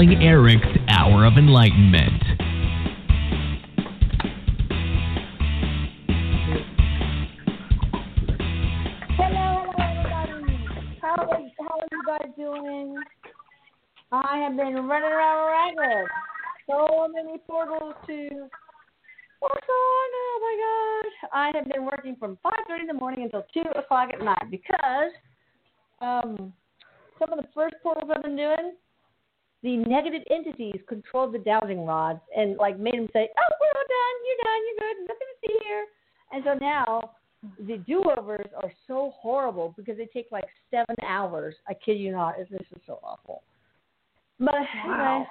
calling Erik's Hour of Enlightenment. Hello, everybody. How is, how are you guys doing? I have been running around ragged. So many portals to what's on? Oh my gosh! I have been working from 5:30 in the morning until 2 o'clock at night because um, some of the first portals I've been doing, the negative entities controlled the dowsing rods and like made them say, "Oh, we're all done. You're done. You're good. Nothing to see here." And so now the do-overs are so horrible because they take like seven hours. I kid you not. This is so awful. But Wow.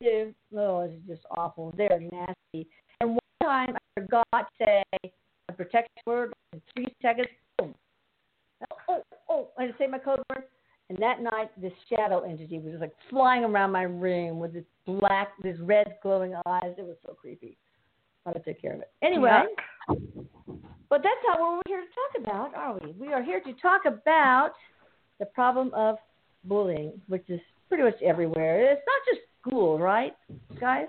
anyway. Oh, it's just awful. They're nasty. And one time I forgot to say a protection word in three seconds. Boom. Oh, oh, oh, I to say my code word. And that night, this shadow entity was just like flying around my room with this black, this red glowing eyes. It was so creepy. I had to take care of it. Anyway, but that's not what we're here to talk about, are we? We are here to talk about the problem of bullying, which is pretty much everywhere. It's not just school, right, guys?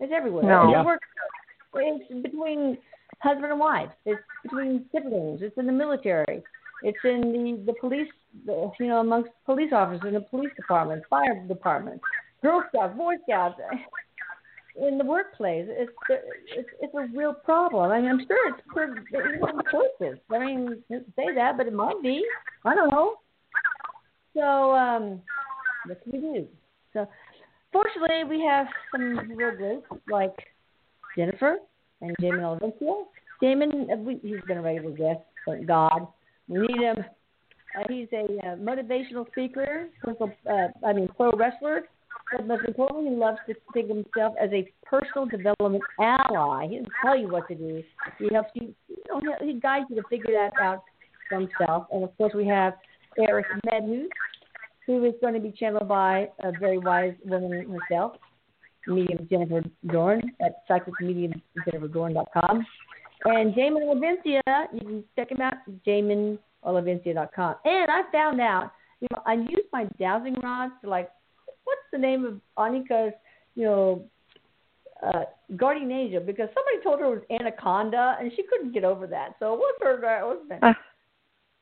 It's everywhere. No. It's Yeah. at work. It's between husband and wife. It's between siblings. It's in the military. It's in the the police. You know, amongst police officers in the police department, fire department, Girl Scouts, Boy Scouts. In the workplace, it's it's it's a real problem. I mean, I'm sure it's for choices. I mean, say that, but it might be. I don't know. So, um, what can we do? So, fortunately, we have some real groups like Jennifer and Jamin Olivencia. Jamin, he's been a regular guest, thank God. We need him. Uh, he's a uh, motivational speaker, personal, uh, I mean, pro wrestler. But most importantly, he loves to think of himself as a personal development ally. He doesn't tell you what to do. He helps you, you know, he guides you to figure that out for himself. And of course, we have Erik Medhus, who is going to be channeled by a very wise woman herself, medium Jennifer Doran at psychicmediumjenniferdoran.com. And Jamin Olivencia, you can check him out, jaminolivencia.com. And I found out, you know, I used my dowsing rods to like, what's the name of Annika's, you know, uh, guardian angel? Because somebody told her it was Anaconda, and she couldn't get over that. So her, what's her name? Uh.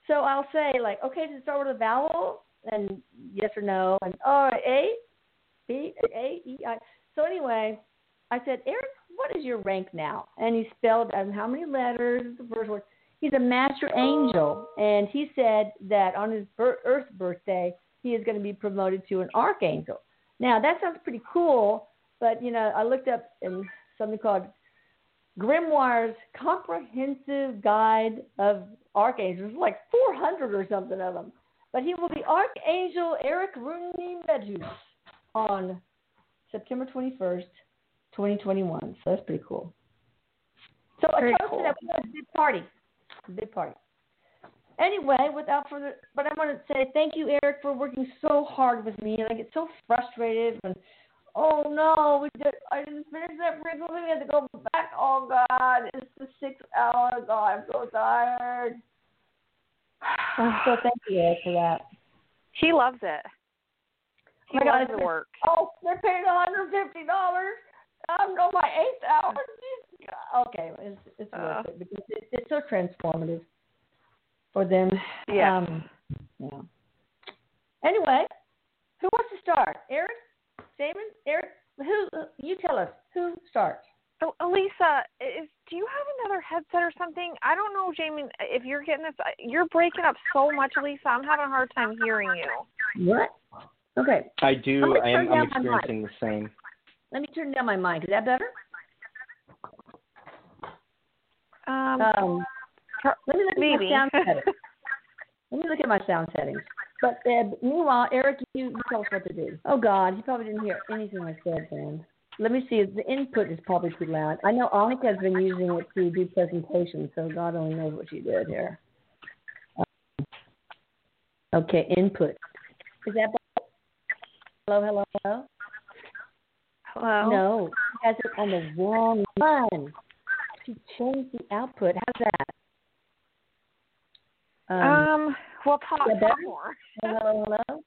So I'll say like, okay, does it start with a vowel? And yes or no, and oh, A, B, A, E, I. So anyway, I said, Erik, what is your rank now? And he spelled out how many letters, the first word. He's a master angel, and he said that on his Earth birthday, he is going to be promoted to an archangel. Now that sounds pretty cool, but you know, I looked up in something called Grimoire's Comprehensive Guide of Archangels, There's like 400 or something of them. But he will be Archangel Erik Rooney Medhus on September 21st, 2021. So that's pretty cool. So Very I toasted cool. a big party. A big party. Anyway, without further, but I want to say thank you, Erik, for working so hard with me, and I get so frustrated when, oh no, we did, I didn't finish that wrinkle, we had to go back. Oh God, it's the six hour. God, I'm so tired. so thank you, Erik, for that. He loves it. He Oh my God, loves it's the work. Oh, they're paying $150. I'm on my eighth hour. Okay, it's, it's Uh. worth it because it, it's so transformative for them. Yeah. Um, yeah. Anyway, who wants to start? Erik? Jamin? Erik? Who? You tell us. Who starts? Oh, Elisa, is do you have another headset or something? I don't know, Jamin. If you're getting this, you're breaking up so much, Elisa. I'm having a hard time hearing you. What? Okay. I do. I am, I'm down my mic. experiencing the same. Let me turn down my mic. Is that better? Um, Um, let me look at my sound settings. Let me look at my sound settings. But uh, meanwhile, Erik, you, you tell us what to do. Oh God, you probably didn't hear anything I said then. Let me see. The input is probably too loud. I know Annika has been using it to do presentations, so God only knows what she did here. Um, okay, input. Is that hello, hello, hello? Hello. No, she has it on the wrong one. She changed the output. How's that? Um. Well, talk, yeah, talk more. hello, hello.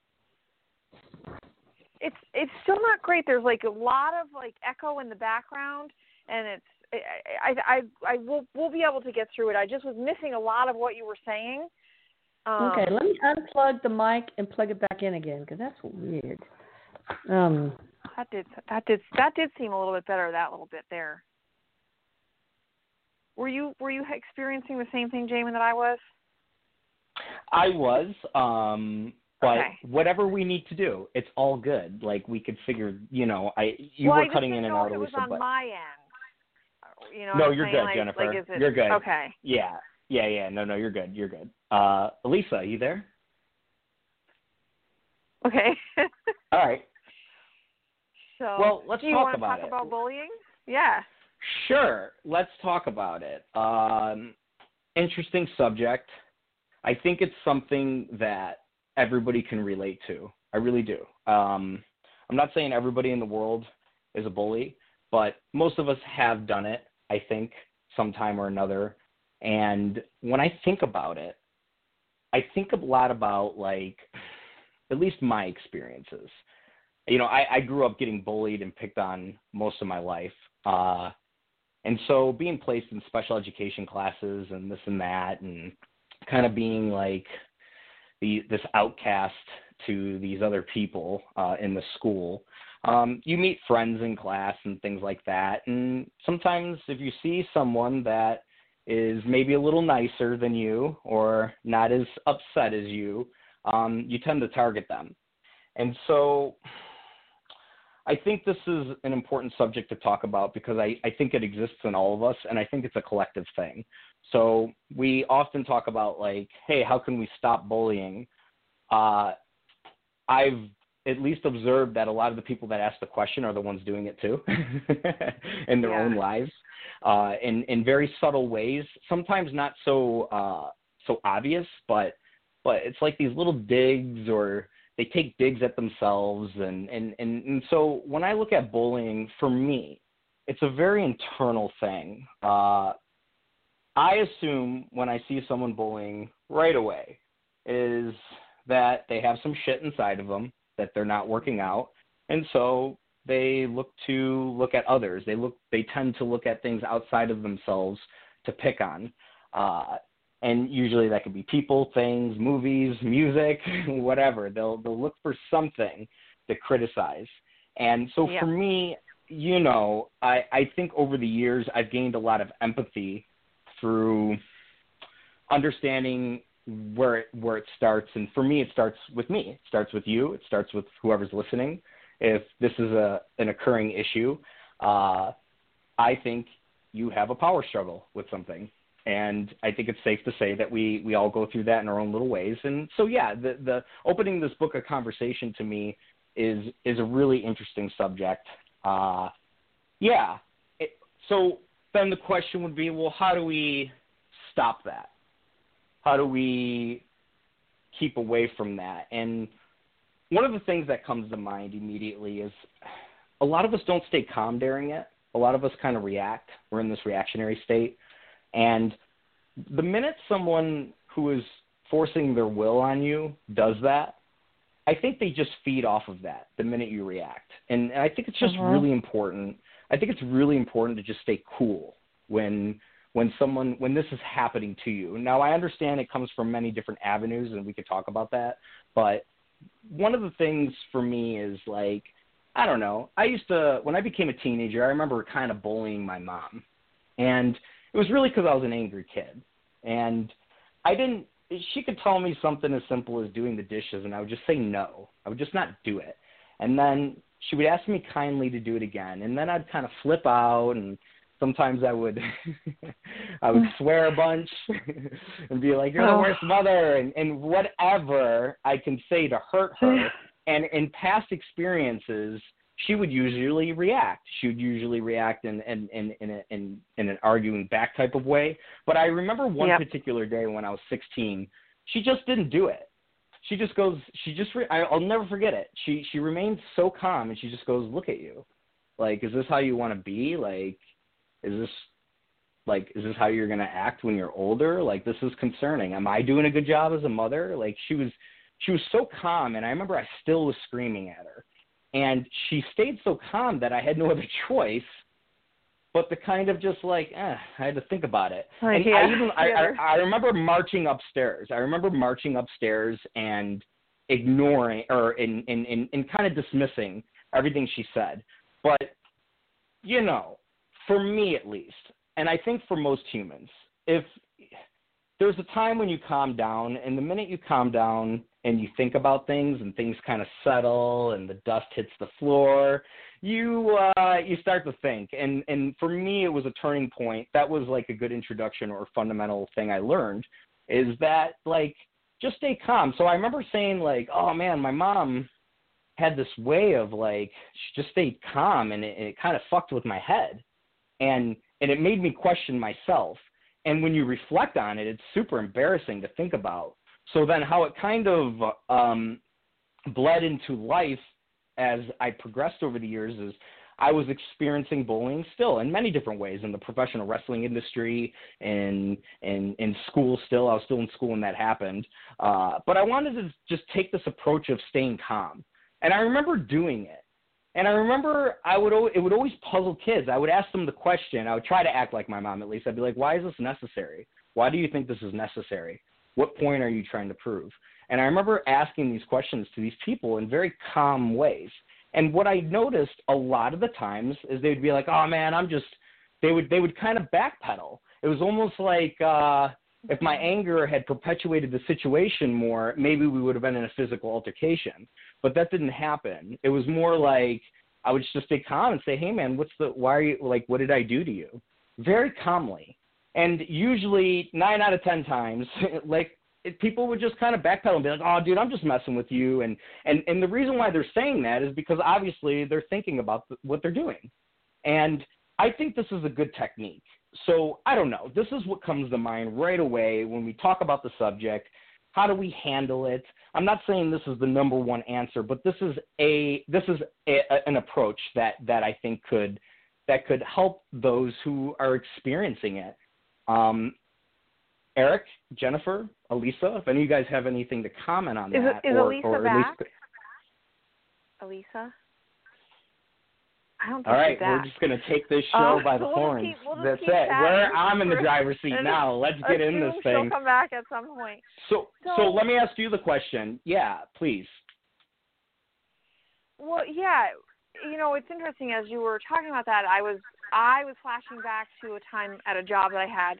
It's it's still not great. There's like a lot of like echo in the background, and it's I I I, I will we'll be able to get through it. I just was missing a lot of what you were saying. Um, okay, let me unplug the mic and plug it back in again because that's weird. Um, that did that did that did seem a little bit better. That little bit there. Were you were you experiencing the same thing, Jamin, that I was? I was, um, but Okay. whatever we need to do, it's all good. Like we could figure, you know, I you well, were just cutting in and out, was on but my end. You know. No, you're saying? good, Like- Jennifer. Like, it, You're good. Okay. yeah, yeah, yeah. No, no, you're good. You're good. Uh, Elisa, you there? Okay. All right. So. Well, let's do you talk want to about talk it. about bullying? Yeah. Sure. Let's talk about it. Um, interesting subject. I think it's something that everybody can relate to. I really do. Um, I'm not saying everybody in the world is a bully, but most of us have done it, I think, sometime or another. And when I think about it, I think a lot about, like, at least my experiences. You know, I, I grew up getting bullied and picked on most of my life. Uh, and so being placed in special education classes and this and that and kind of being like the this outcast to these other people uh, in the school. Um, you meet friends in class and things like that, and sometimes if you see someone that is maybe a little nicer than you or not as upset as you, um, you tend to target them. And so I think this is an important subject to talk about because I, I think it exists in all of us and I think it's a collective thing. So we often talk about like, hey, how can we stop bullying? Uh, I've at least observed that a lot of the people that ask the question are the ones doing it too in their Yeah. own lives uh, in in very subtle ways. Sometimes not so uh, so obvious, but but it's like these little digs or they take digs at themselves and, and and and so when I look at bullying for me, it's a very internal thing. Uh, I assume when I see someone bullying right away is that they have some shit inside of them that they're not working out, and so they look to look at others. They look they tend to look at things outside of themselves to pick on. Uh, and usually that could be people, things, movies, music, whatever. They'll they'll look for something to criticize. And so Yeah. for me, you know, I I think over the years I've gained a lot of empathy through understanding where it where it starts and for me it starts with me. It starts with you, it starts with whoever's listening. If this is a an occurring issue, uh I think you have a power struggle with something and I think it's safe to say that we we all go through that in our own little ways. And so yeah, the the opening this book of conversation to me is is a really interesting subject. Uh, yeah. It, so then the question would be, well, how do we stop that? How do we keep away from that? And one of the things that comes to mind immediately is a lot of us don't stay calm during it. A lot of us kind of react. We're in this reactionary state. And the minute someone who is forcing their will on you does that, I think they just feed off of that the minute you react. And, and I think it's just Mhm. really important. I think it's really important to just stay cool when when someone when this is happening to you. Now I understand it comes from many different avenues and we could talk about that, but one of the things for me is like I don't know. I used to when I became a teenager, I remember kind of bullying my mom. And it was really because I was an angry kid, and I didn't. She could tell me something as simple as doing the dishes, and I would just say no. I would just not do it, and then she would ask me kindly to do it again, and then I'd kind of flip out, and sometimes I would, I would swear a bunch, and be like, "You're the Oh. worst mother," and and whatever I can say to hurt her. And in past experiences, she would usually react. She would usually react in in in in, a, in, in an arguing back type of way. But I remember one Yep. particular day when I was 16, she just didn't do it. She just goes. She just. Re- I, I'll never forget it. She she remained so calm, and she just goes, "Look at you. Like, is this how you want to be? Like, is this like is this how you're going to act when you're older like this is concerning am i doing a good job as a mother like she was she was so calm and i remember i still was screaming at her and she stayed so calm that I had no other choice but to kind of just like, eh, I had to think about it. Oh, and yeah. I even I, Yeah. I I remember marching upstairs. I remember marching upstairs and ignoring or in in in, in kind of dismissing everything she said. But you know, for me at least, and I think for most humans, if there's a time when you calm down, and the minute you calm down and you think about things and things kind of settle and the dust hits the floor, you uh you start to think. And and for me it was a turning point. That was like a good introduction or fundamental thing I learned is that like just stay calm. So I remember saying like, "Oh man, my mom had this way of like just stayed calm and it, and it kind of fucked with my head." And and it made me question myself. And when you reflect on it, it's super embarrassing to think about. So then how it kind of um bled into life as I progressed over the years is I was experiencing bullying still in many different ways in the professional wrestling industry and in in school still. I was still in school when that happened. Uh, but I wanted to just take this approach of staying calm. And I remember doing it. And I remember I would it would always puzzle kids. I would ask them the question. I would try to act like my mom at least. I'd be like, "Why is this necessary? Why do you think this is necessary? What point are you trying to prove?" And I remember asking these questions to these people in very calm ways. And what I noticed a lot of the times is they'd be like, "Oh man, I'm just," they would they would kind of backpedal. It was almost like uh, if my anger had perpetuated the situation more, maybe we would have been in a physical altercation. But that didn't happen. It was more like I would just stay calm and say, "Hey man, what's the why are you like what did I do to you?" Very calmly. And usually nine out of ten times, like it, people would just kind of backpedal and be like, "Oh, dude, I'm just messing with you." And and and the reason why they're saying that is because obviously they're thinking about th- what they're doing. And I think this is a good technique. So I don't know. This is what comes to mind right away when we talk about the subject. How do we handle it? I'm not saying this is the number one answer, but this is a this is a, a, an approach that that I think could that could help those who are experiencing it. Um, Erik, Jennifer, Elisa, if any of you guys have anything to comment on Is that, or, Elisa or at back? least, Elisa? I don't think all right, we're just gonna take this show Oh, by the we'll horns. keep- we'll That's it. We're I'm in the driver's seat now. Let's get in this She'll thing. come back at some point. So, so So- let me ask you the question. Yeah, please. Well, yeah, you know, it's interesting as you were talking about that. I was I was flashing back to a time at a job that I had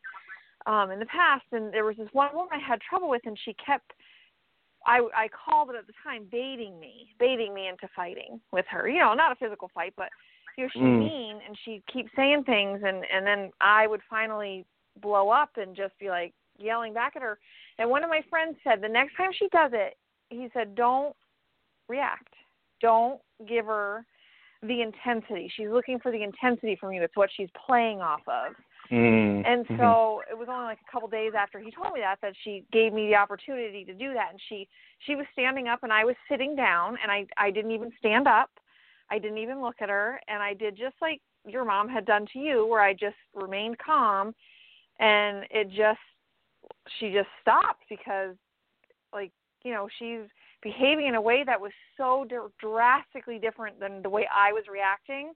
um in the past, and there was this one woman I had trouble with, and she kept. I I called it at the time baiting me, baiting me into fighting with her. You know, not a physical fight, but you know, she's Mm. mean, and she'd keep saying things, and and then I would finally blow up and just be like yelling back at her. And one of my friends said the next time she does it, he said, "Don't react. Don't give her the intensity. She's looking for the intensity from you. It's what she's playing off of." Mm. And Mhm. so it was only like a couple days after he told me that that she gave me the opportunity to do that and she she was standing up and I was sitting down and I I didn't even stand up. I didn't even look at her and I did just like your mom had done to you where I just remained calm and it just she just stopped because like you know she's behaving in a way that was so dr- drastically different than the way I was reacting.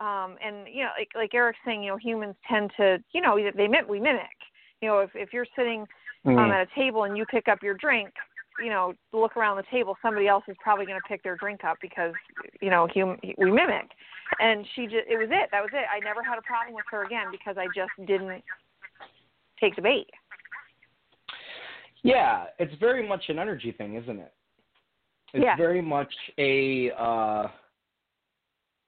Um and you know like like Erik's saying you know humans tend to you know they we mimic. You know if if you're sitting um, Mm. at a table and you pick up your drink you know look around the table somebody else is probably going to pick their drink up because you know hum, we mimic. And she just it was it that was it. I never had a problem with her again because i just didn't take the bait. Yeah, it's very much an energy thing, isn't it? It's Yeah. very much a uh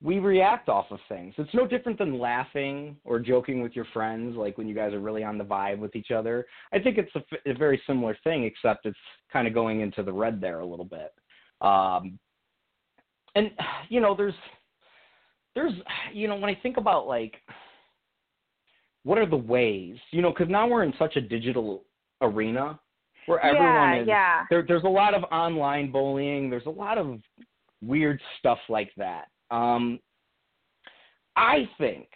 we react off of things. It's no different than laughing or joking with your friends, like when you guys are really on the vibe with each other. I think it's a very similar thing, except it's kind of going into the red there a little bit. Um, and you know, there's, there's, you know, when I think about like, what are the ways, you know, because now we're in such a digital arena where everyone yeah is yeah there, there's a lot of online bullying. There's a lot of weird stuff like that. Um, I think,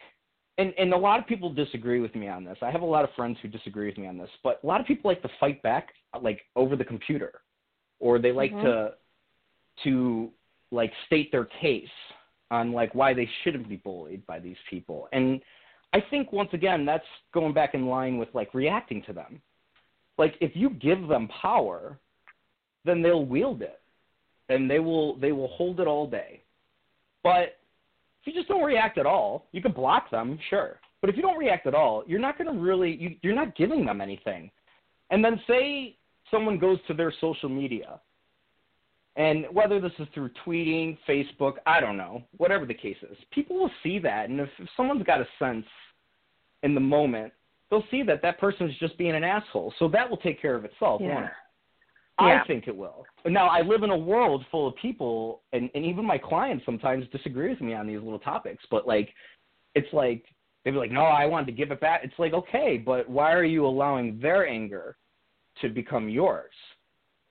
and, and a lot of people disagree with me on this. I have a lot of friends who disagree with me on this, but a lot of people like to fight back, like over the computer, or they like Mhm. to to like state their case on like why they shouldn't be bullied by these people. And I think once again that's going back in line with like reacting to them. Like if you give them power, then they'll wield it. And they will they will hold it all day. But if you just don't react at all, you can block them, sure. But if you don't react at all, you're not going to really you, you're not giving them anything. And then say someone goes to their social media and whether this is through tweeting, Facebook, I don't know, whatever the case is, people will see that. And if, if someone's got a sense in the moment, they'll see that that person is just being an asshole. So that will take care of itself, Yeah. won't it? Yeah. I think it will. Now, I live in a world full of people, and, and even my clients sometimes disagree with me on these little topics. But like, it's like they'd be like, "No, I wanted to give it back." It's like, okay, but why are you allowing their anger to become yours?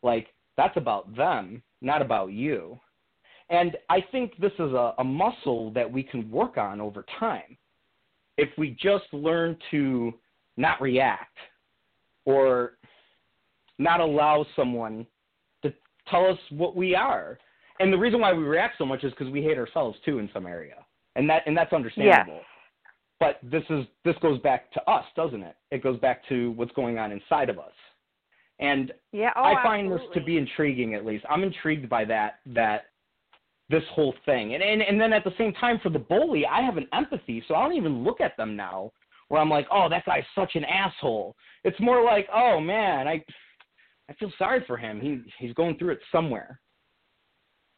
Like, that's about them, not about you. And I think this is a, a muscle that we can work on over time. If we just learn to not react or not allow someone to tell us what we are. And the reason why we react so much is because we hate ourselves too in some area. And that and that's understandable. But this is this goes back to us, doesn't it? It goes back to what's going on inside of us. And Yeah. Oh, I find this to be intriguing at least. I'm intrigued by that that this whole thing. And, and and then at the same time for the bully, I have an empathy, so I don't even look at them now where I'm like, "Oh, that guy's such an asshole." It's more like, "Oh man, I I feel sorry for him. He he's going through it somewhere."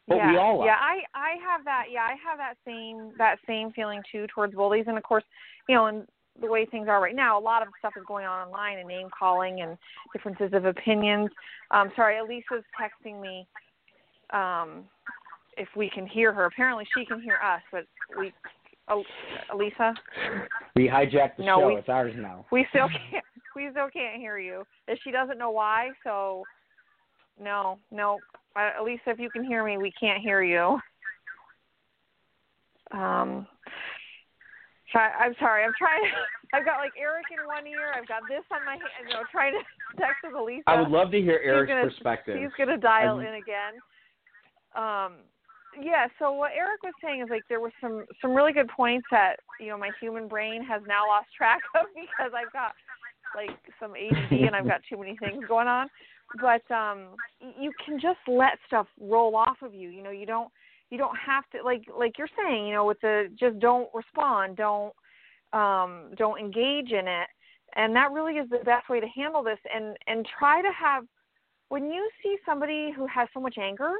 But yeah. we all are. Yeah, I I have that. Yeah, I have that same that same feeling too towards bullies, and of course, you know, and the way things are right now, a lot of stuff is going on online and name calling and differences of opinions. Um, sorry, Elisa's texting me. Um, if we can hear her, apparently she can hear us, but we, oh, Elisa, We hijacked the No, show. we- It's ours now. we still can't. We still can't hear you. And she doesn't know why. So, no, no. Uh, Elisa, if you can hear me, we can't hear you. Um. So I, I'm sorry. I'm trying. I've got like Erik in one ear. I've got this on my hand. You know, trying to text with Elisa. I would love to hear He's Erik's gonna- perspective. He's going to dial I'm- in again. Um, yeah. So what Erik was saying is like there were some some really good points that you know my human brain has now lost track of because I've got like some ADD and I've got too many things going on. But um, you can just let stuff roll off of you. You know, you don't you don't have to like like you're saying. You know, with the just don't respond, don't um, don't engage in it, and that really is the best way to handle this. And and try to have when you see somebody who has so much anger,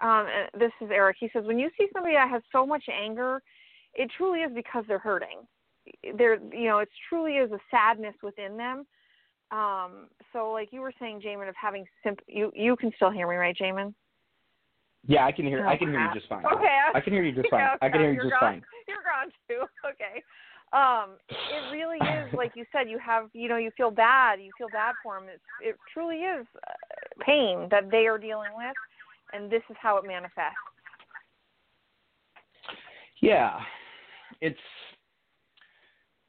um, and this is Erik. He says when you see somebody that has so much anger, it truly is because they're hurting. There, you know, it truly is a sadness within them. Um, so, like you were saying, Jamin, of having simp, you you can still hear me, right, Jamin? yeah, I can hear. Oh, I can hear you just fine. Okay, I can hear you just fine. Yeah, I can hear you you're just gone. fine. You're gone too. Okay. Um, it really is like you said. You have, you know, you feel bad. You feel bad for them. It's, it truly is uh, pain that they are dealing with, and this is how it manifests. Yeah, it's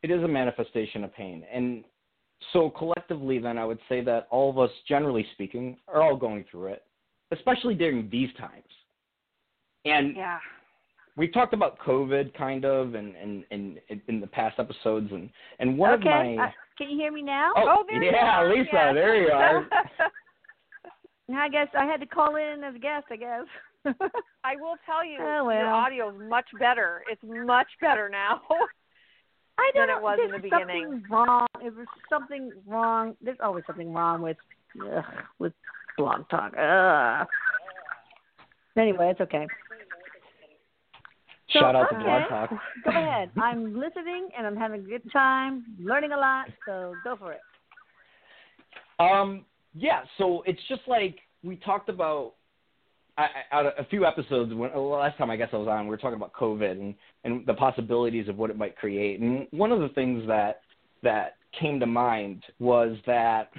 it is a manifestation of pain, and so collectively, then I would say that all of us, generally speaking, are all going through it, especially during these times. And Yeah. we've talked about COVID, kind of, and and, in, in, the past episodes, and and one okay. of my uh, can you hear me now? oh, there you yeah. Lisa, Yes. there you are. I guess I had to call in as a guest. I guess. I will tell you, Oh, your audio is much better. It's much better now. I don't than know. it was in There's the beginning. Something wrong. It was something wrong. There's always something wrong with ugh, with blog talk. Ugh. Anyway, it's okay. So, Shout out to okay. Blog Talk. Go ahead. I'm listening and I'm having a good time, learning a lot. So go for it. Um, yeah, so it's just like we talked about I, I, a few episodes. When well, last time I guess I was on, we were talking about COVID and and the possibilities of what it might create. And one of the things that that came to mind was that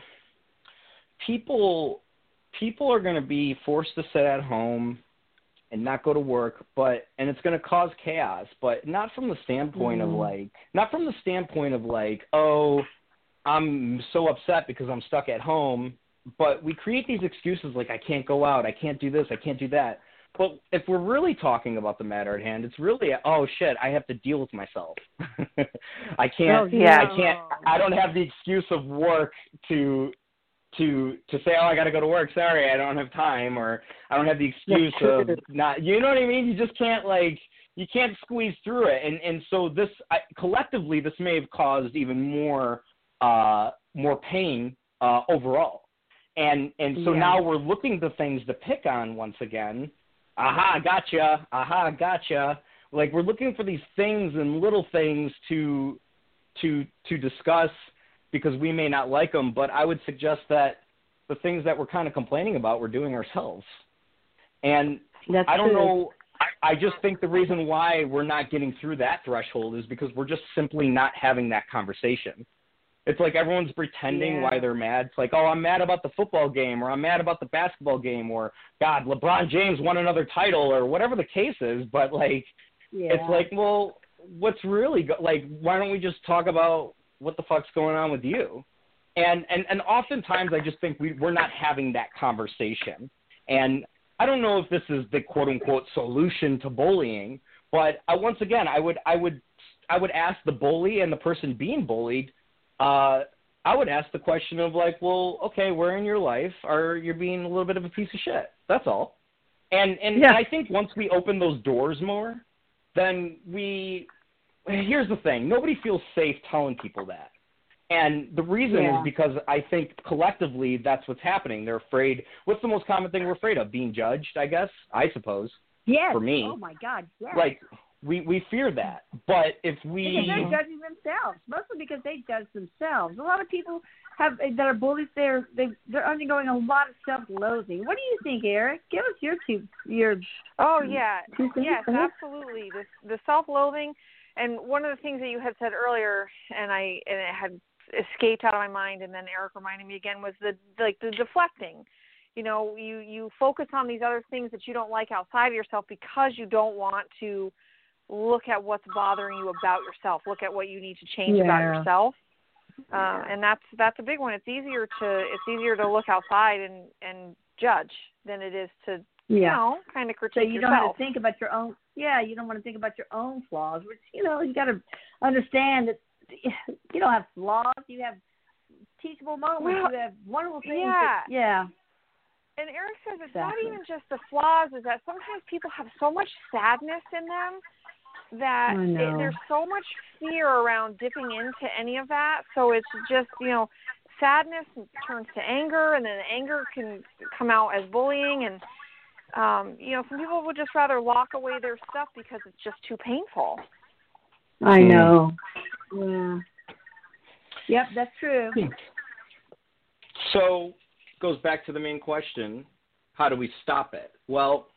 people people are going to be forced to sit at home and not go to work but and it's going to cause chaos but not from the standpoint of Mhm. like not from the standpoint of like oh i'm so upset because i'm stuck at home but we create these excuses like i can't go out i can't do this i can't do that But if we're really talking about the matter at hand, it's really oh shit, I have to deal with myself. I can't. Oh, yeah. I can't. I don't have the excuse of work to to to say oh I got to go to work. Sorry, I don't have time, or I don't have the excuse of not. You know what I mean? You just can't like you can't squeeze through it, and and so this I, collectively this may have caused even more uh more pain uh overall. And and so Yeah. now we're looking to things to pick on once again. Aha, gotcha. Aha, gotcha. Like we're looking for these things and little things to to to discuss because we may not like them. But I would suggest that the things that we're kind of complaining about, we're doing ourselves. And That's I don't true. know. I, I just think the reason why we're not getting through that threshold is because we're just simply not having that conversation. It's like everyone's pretending Yeah. why they're mad. It's like, oh, I'm mad about the football game, or I'm mad about the basketball game, or God, LeBron James won another title, or whatever the case is. But like, Yeah. it's like, well, what's really go- like? Why don't we just talk about what the fuck's going on with you? And and and oftentimes, I just think we we're not having that conversation. And I don't know if this is the quote unquote solution to bullying, but I, once again, I would I would I would ask the bully and the person being bullied. Uh, I would ask the question of like, well, okay, where in your life are you being a little bit of a piece of shit? That's all. And and, Yeah. I think once we open those doors more, then we here's the thing nobody feels safe telling people that and the reason Yeah. is because i think collectively that's what's happening they're afraid what's the most common thing we're afraid of being judged i guess i suppose Yes. for me. Oh my God. Yes. like we we fear that but if we Because they're judging themselves, mostly because they judge themselves. A lot of people have that are bullies. They're they they're undergoing a lot of self-loathing. What do you think, Erik? Give us your two your Oh yeah, two yes, absolutely. The the self-loathing, and one of the things that you had said earlier, and I and it had escaped out of my mind, and then Erik reminded me again was the like the deflecting. You know, you you focus on these other things that you don't like outside of yourself because you don't want to look at what's bothering you about yourself. Look at what you need to change about yourself. Um, and that's that's a big one. It's easier to it's easier to look outside and and judge than it is to you Yeah. know kind of So critique you don't have to think about your own. Yeah, you don't want to think about your own flaws. Which you know you got to understand that you don't have flaws. You have teachable moments. Well, you have wonderful things. yeah. That, yeah. and Erik says it's not even just the flaws; is that sometimes people have so much sadness in them that I it, there's so much fear around dipping into any of that. So it's just you know, sadness turns to anger, and then anger can come out as bullying, and um, you know, some people would just rather lock away their stuff because it's just too painful. I Hmm. know. Yeah. Yep, that's true. So goes back to the main question: How do we stop it? Well,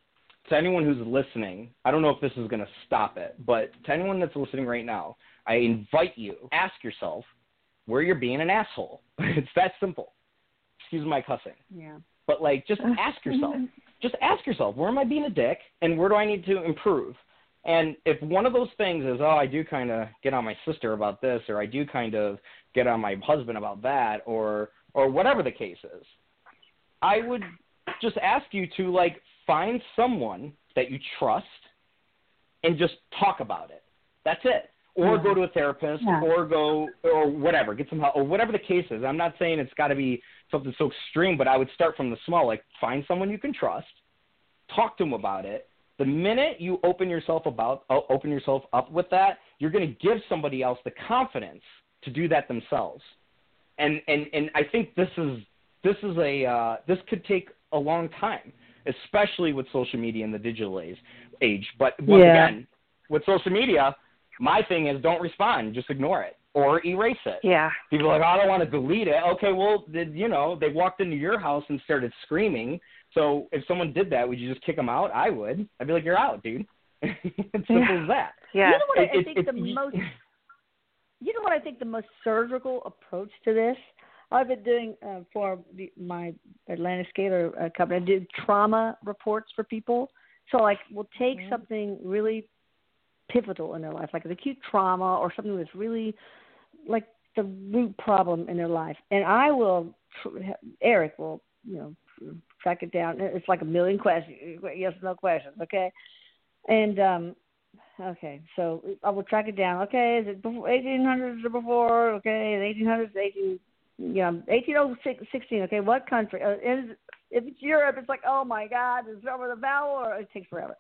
to anyone who's listening, I don't know if this is going to stop it, but to anyone that's listening right now, I invite you ask yourself where you're being an asshole. it's that simple. Excuse my cussing, Yeah. but like just ask yourself. just ask yourself where am I being a dick, and where do I need to improve? And if one of those things is, oh, I do kind of get on my sister about this, or I do kind of get on my husband about that, or or whatever the case is, I would just ask you to like find someone that you trust and just talk about it. That's it. Or Yeah. go to a therapist, Yeah. or go or whatever, get some help, or whatever the case is. I'm not saying it's got to be something so extreme, but I would start from the small. Like find someone you can trust, talk to them about it. The minute you open yourself about open yourself up with that, you're going to give somebody else the confidence to do that themselves. And and and I think this is this is a uh, this could take a long time, especially with social media and the digital age. age. But once Yeah. again, with social media, my thing is don't respond, just ignore it or erase it. Yeah. People are like, oh, I don't want to delete it. Okay, well, did, you know, they walked into your house and started screaming. So if someone did that, would you just kick them out? I would. I'd be like, you're out, dude. it's simple as that. Yeah. You know what I, It- I think it- the most you know what I think the most surgical approach to this? I've been doing uh, for the, my Atlanta Scalar uh, company. I did trauma reports for people. So like, we'll take Mhm. something really pivotal in their life, like an acute trauma or something that's really like the root problem in their life, and I will. Erik will, you know, track it down. It's like a million questions, yes, no questions. Okay, and um, okay, so I will track it down. Okay, is it before 1800s or before? Okay, 1800s, 18, yeah, 1816. Okay, what country? Uh, is, if it's Europe, it's like, oh my God, is over the vowel or it takes forever.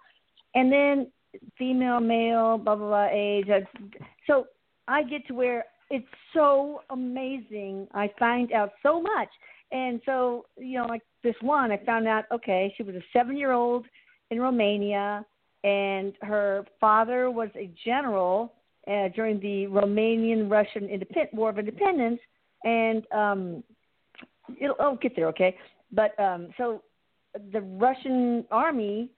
And then female, male, blah blah blah, age. So I get to where it's so amazing. I find out so much, and so you know, like this one, I found out. Okay, she was a seven-year-old in Romania, and her father was a general uh, during the Romanian-Russian independent War of Independence, and um, it'll get there, okay? But um, so the Russian army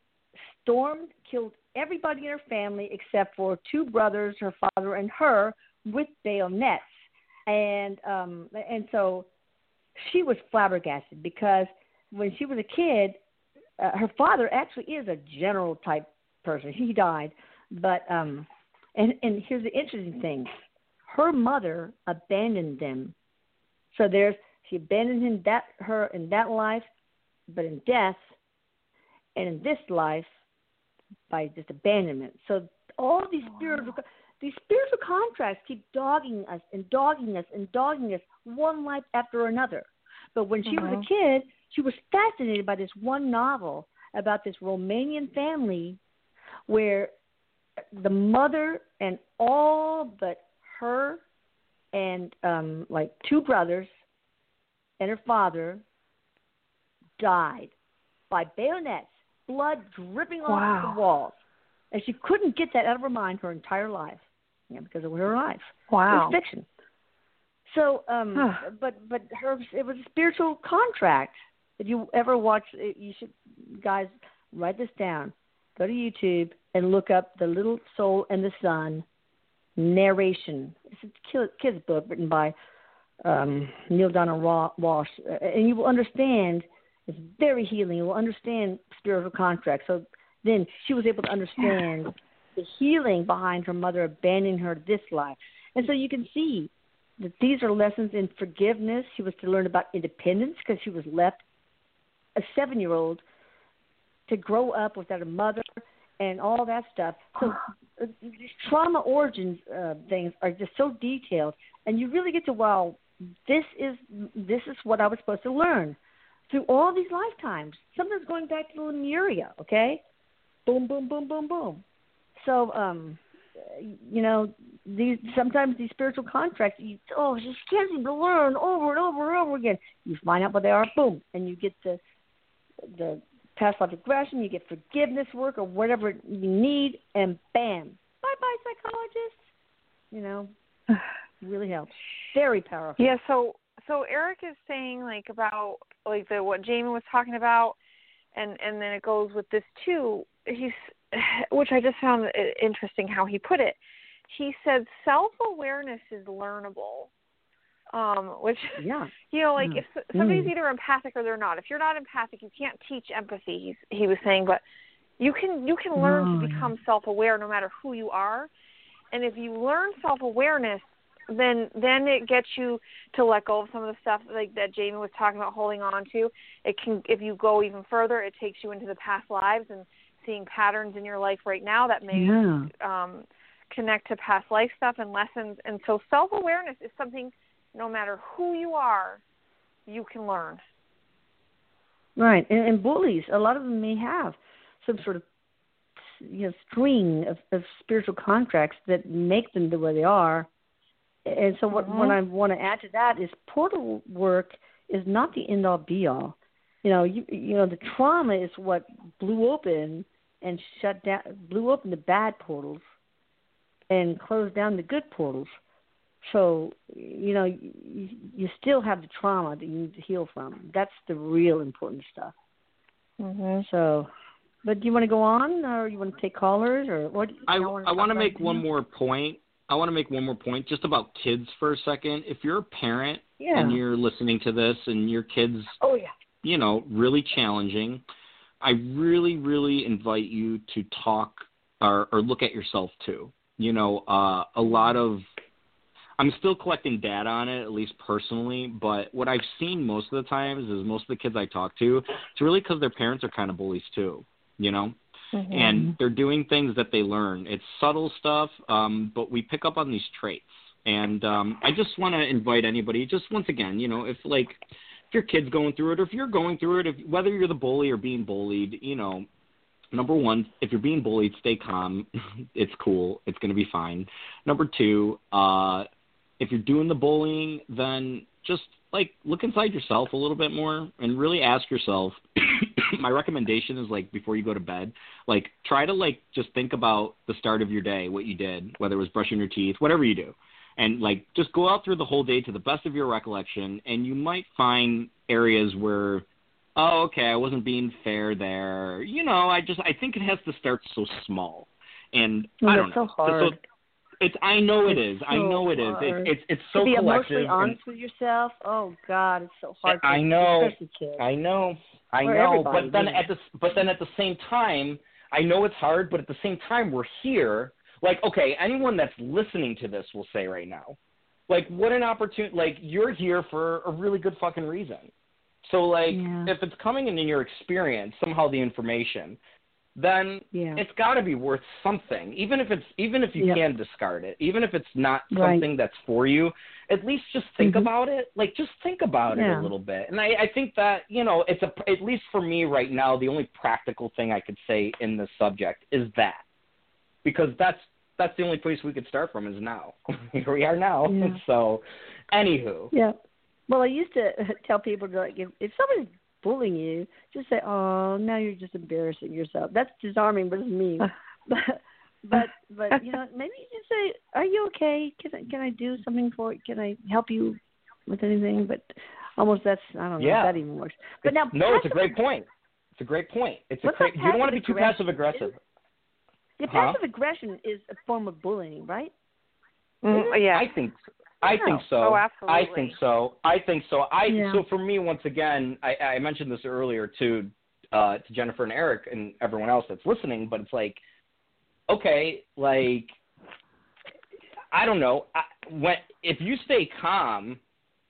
stormed, killed everybody in her family except for two brothers, her father and her, with bayonets. And um, and so she was flabbergasted because when she was a kid, uh, her father actually is a general type person. He died, but um, and and here's the interesting thing: her mother abandoned them. So there's she abandoned him that her in that life, but in death, and in this life, by just abandonment. So all these spiritual these spiritual contracts keep dogging us and dogging us and dogging us one life after another. But when she mm-hmm. was a mm-hmm. kid, she was fascinated by this one novel about this Romanian family where the mother and all but her and um like two brothers and her father died by bayonets blood dripping wow. off the walls. And she couldn't get that out of her mind her entire life. Yeah, because it was her life. Wow. It was fiction. So, um, but but her it was a spiritual contract. If you ever watch, you should guys write this down. Go to YouTube and look up the Little Soul and the Sun narration. It's a kid's book written by um, Neale Donald Walsch, and you will understand it's very healing. You will understand spiritual contracts. So then she was able to understand the healing behind her mother abandoning her this life. And so you can see that these are lessons in forgiveness. She was to learn about independence because she was left a seven year old to grow up without a mother and all that stuff. So uh, these trauma origins uh, things are just so detailed, and you really get to wow. This is this is what I was supposed to learn through all these lifetimes. Sometimes going back to Lemuria, okay? Boom, boom, boom, boom, boom. So, um, you know, these sometimes these spiritual contracts, you oh, just can't seem to learn over and over and over again. You find out what they are, boom, and you get the the past life regression, you get forgiveness work or whatever you need, and bam, bye bye psychologist. You know, really helps. Very powerful. Yeah. So so Erik is saying like about like the what Jamin was talking about, and and then it goes with this too. He's which I just found interesting how he put it. He said self awareness is learnable. Um, which yeah, you know, like mm. if somebody's mm. either empathic or they're not. If you're not empathic, you can't teach empathy. He's, he was saying, but you can you can learn oh, to become self aware no matter who you are. And if you learn self awareness, then then it gets you to let go of some of the stuff like that Jamin was talking about holding on to. It can if you go even further, it takes you into the past lives and seeing patterns in your life right now that may yeah. um connect to past life stuff and lessons. And so self awareness is something no matter who you are, you can learn. Right. And, and bullies, a lot of them may have some sort of you know string of, of spiritual contracts that make them the way they are and so what, mm-hmm. what I want to add to that is portal work is not the end all be all. You know, you you know the trauma is what blew open and shut down, blew open the bad portals, and closed down the good portals. So you know you, you still have the trauma that you need to heal from. That's the real important stuff. Mm-hmm. So, but do you want to go on, or you want to take callers, or what? I I want to make one more point I want to make one more point just about kids for a second. If you're a parent yeah. and you're listening to this and your kids, oh yeah, you know, really challenging, I really, really invite you to talk or, or look at yourself too. You know, uh, a lot of I'm still collecting data on it, at least personally. But what I've seen most of the times is most of the kids I talk to, it's really because their parents are kind of bullies too. You know, Mm-hmm. and they're doing things that they learn. It's subtle stuff, um, but we pick up on these traits. And um, I just want to invite anybody, just once again, you know, if like if your kid's going through it, or if you're going through it, if whether you're the bully or being bullied, you know, number one, if you're being bullied, stay calm. it's cool. It's going to be fine. Number two, uh, if you're doing the bullying, then just like look inside yourself a little bit more and really ask yourself. my recommendation is like before you go to bed, like try to like just think about the start of your day, what you did, whether it was brushing your teeth, whatever you do. And like just go out through the whole day to the best of your recollection and you might find areas where oh okay, I wasn't being fair there. You know, I just I think it has to start so small. And Oh, I don't know. so hard. So it's I know It's is. I know it is. hard. It's it's so to be collective. emotionally and- honest with yourself. Oh God, it's so hard. I know. I know, I For know, but then at the but then at the same time, I know it's hard, but at the same time, we're here. Like, okay, anyone that's listening to this will say right now, like, what an opportunity! Like, you're here for a really good fucking reason. So, like, Yeah. if it's coming in in your experience, somehow the information, then Yeah. it's got to be worth something. Even if it's even if you Yep. can discard it, even if it's not Right. something that's for you, at least just think Mhm. about it. Like just think about it a little bit. And I, I think that you know it's a at least for me right now the only practical thing I could say in this subject is that because that's that's the only place we could start from is now. Here we are now. Yeah. So, anywho, Yeah. Well, I used to tell people to like if, if somebody's bullying you, just say, "Oh, now you're just embarrassing yourself." That's disarming, but it's mean. but but but you know, maybe you just say, "Are you okay? Can I can I do something for you? Can I help you with anything?" But almost that's I don't know Yeah. if that even works. But now, no, it's a great point. It's a great point. It's a great. You don't want to be too passive passive aggressive. Yeah, Huh? passive aggression is a form of bullying, right? Mm, yeah. I think I think so. Oh, I think so. I think so. I Yeah. so for me once again, I, I mentioned this earlier to uh to Jennifer and Erik and everyone else that's listening, but it's like okay, like I don't know. I, when if you stay calm,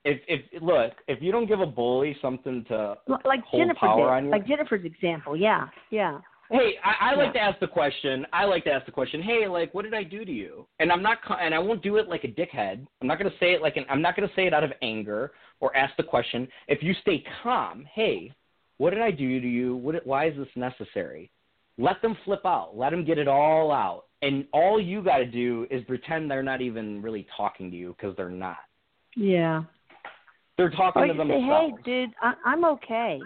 if if look, if you don't give a bully something to L- Like Hold Jennifer power did. on you? Like Jennifer's example. Yeah, yeah. Hey, I, I like to ask the question. I like to ask the question. Hey, like, what did I do to you? And I'm not, and I won't do it like a dickhead. I'm not going to say it like an. I'm not going to say it out of anger or ask the question. If you stay calm, hey, what did I do to you? What? Why is this necessary? Let them flip out. Let them get it all out. And all you got to do is pretend they're not even really talking to you because they're not. Yeah. They're talking Or to you say, themselves. "Hey, dude, I, I'm okay.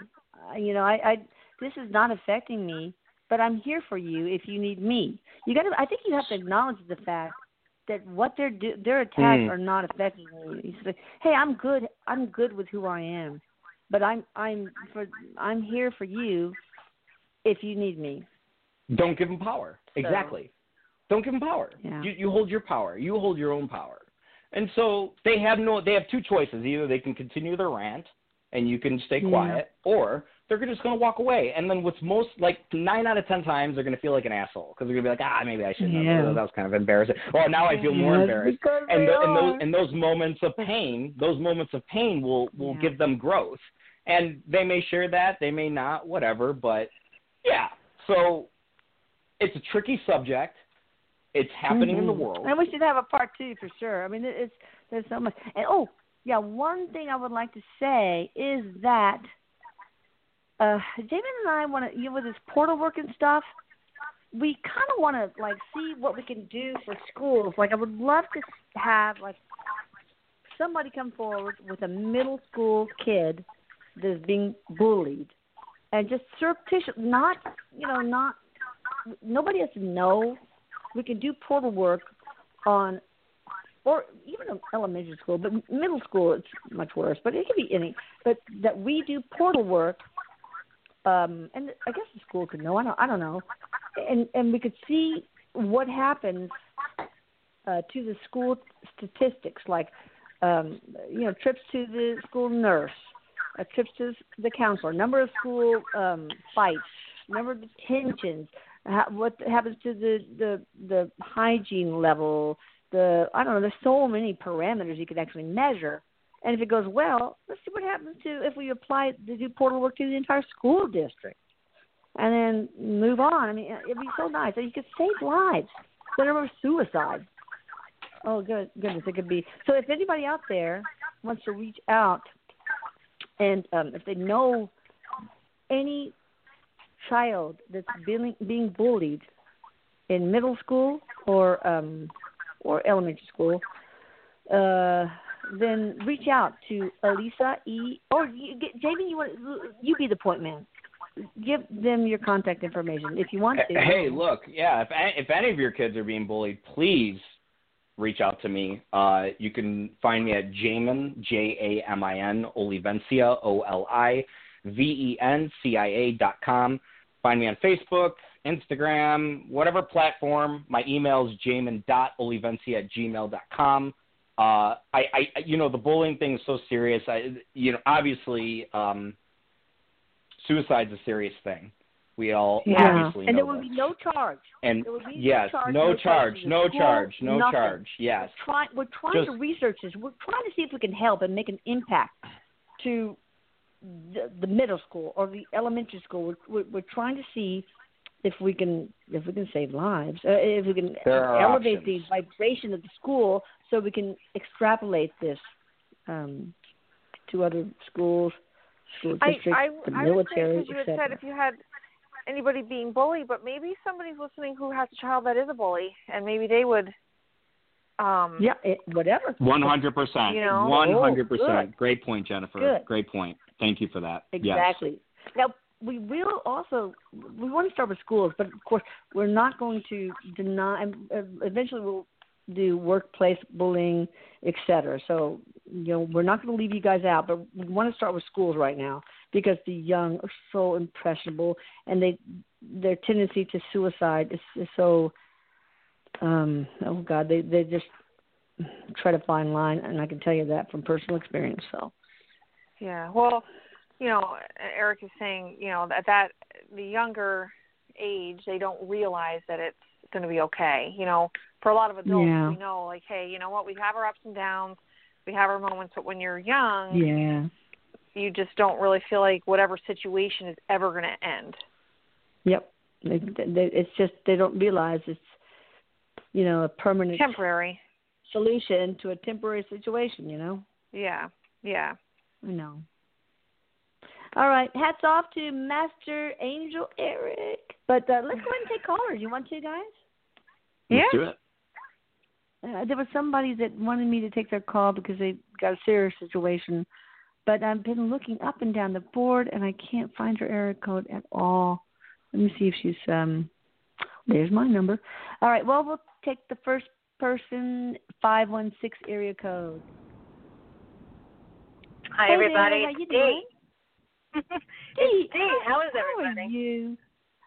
Uh, you know, I, I this is not affecting me, but I'm here for you if you need me." You got to. I think you have to acknowledge the fact that what they're do, their attacks Hmm. are not affecting you. You say, "Hey, I'm good. I'm good with who I am, but I'm I'm for I'm here for you if you need me." Don't give them power. Exactly. Don't give them power. Yeah. You, you hold your power. You hold your own power. And so they have no. They have two choices. Either they can continue their rant, and you can stay Yeah. quiet, or they're just going to walk away. And then what's most like nine out of ten times they're going to feel like an asshole because they're going to be like, ah, maybe I shouldn't have. That was kind of embarrassing. Well, now I feel more Yes, embarrassed. And, the, and those and those moments of pain, those moments of pain will will Yeah. give them growth. And they may share that, they may not, whatever. But yeah, so it's a tricky subject. It's happening in the Mhm. world. And we should have a part two for sure. I mean, it's there's so much. And oh, yeah, one thing I would like to say is that uh David and I want to, you know, with this portal work and stuff, we kind of want to like see what we can do for schools. Like, I would love to have like somebody come forward with a middle school kid that is being bullied, and just surreptitious, not you know, not nobody has to know we can do portal work on or even elementary school, but middle school it's much worse. But it could be any. But that we do portal work, um, and I guess the school could know. I don't. I don't know, and and we could see what happens uh, to the school statistics, like um, you know trips to the school nurse, uh, trips to the counselor, number of school um, fights, number of detentions, what happens to the the the hygiene level the I don't know. There's so many parameters you could actually measure, and if it goes well, let's see what happens to if we apply to do portal work to the entire school district, and then move on. I mean, it'd be so nice. You could save lives. The number of suicides. Oh, good goodness, it could be. So if anybody out there wants to reach out, and um, if they know any child that's being being bullied in middle school or um, or elementary school, uh, then reach out to Elisa E. Or you, get, Jamin, you want you be the point man. Give them your contact information if you want to. Hey, look, yeah. If if any of your kids are being bullied, please reach out to me. Uh, you can find me at Jamin J A M I N Olivencia O L I V E N C I A dot com. Find me on Facebook, Instagram, whatever platform. My email is jamin.olivencia at gmail.com. Uh, I, I, you know, the bullying thing is so serious. I, you know, obviously, um, suicide's a serious thing. We all yeah. obviously and know there would this. be no charge. And there would be yes, no charge, no no charge, no school, charge, no nothing. charge. Yes. We're trying, we're trying Just- to research this. We're trying to see if we can help and make an impact to the, the middle school or the elementary school. We're, we're, we're trying to see if we can if we can save lives, uh, if we can elevate options. the vibration of the school, so we can extrapolate this um, to other schools, school I, districts, I, the I military, would say 'cause you had said if you had anybody being bullied, but maybe somebody's listening who has a child that is a bully, and maybe they would. Um, yeah, it, whatever. One hundred percent. You know? One hundred Oh, percent. good. Great point, Jennifer. Good. Great point. Thank you for that. Yes. Exactly. Now we will also we want to start with schools, but of course we're not going to deny. uh, Eventually, we'll do workplace bullying, et cetera. So you know we're not going to leave you guys out, but we want to start with schools right now because the young are so impressionable, and they their tendency to suicide is, is so. Um, oh God, they they just try to find line, and I can tell you that from personal experience. So. Yeah. Well, you know, Erik is saying, you know, at that the younger age, they don't realize that it's going to be okay. You know, for a lot of adults, Yeah. we know, like, hey, you know what? We have our ups and downs. We have our moments, but when you're young, Yeah. you just don't really feel like whatever situation is ever going to end. Yep. They, they, it's just they don't realize it's you know a permanent Temporary. solution to a temporary situation. You know. Yeah. Yeah. I know. All right. Hats off to Master Angel Erik. But uh, let's go ahead and take callers. You want to, guys? Let's Yeah. do it. Uh, there was somebody that wanted me to take their call because they got a serious situation. But I've been looking up and down the board and I can't find her area code at all. Let me see if she's um there's my number. All right, well we'll take the first person five one six area code. Hi, Hey everybody. there, how it's you Dee. doing? it's Dee. How is How everybody? are you?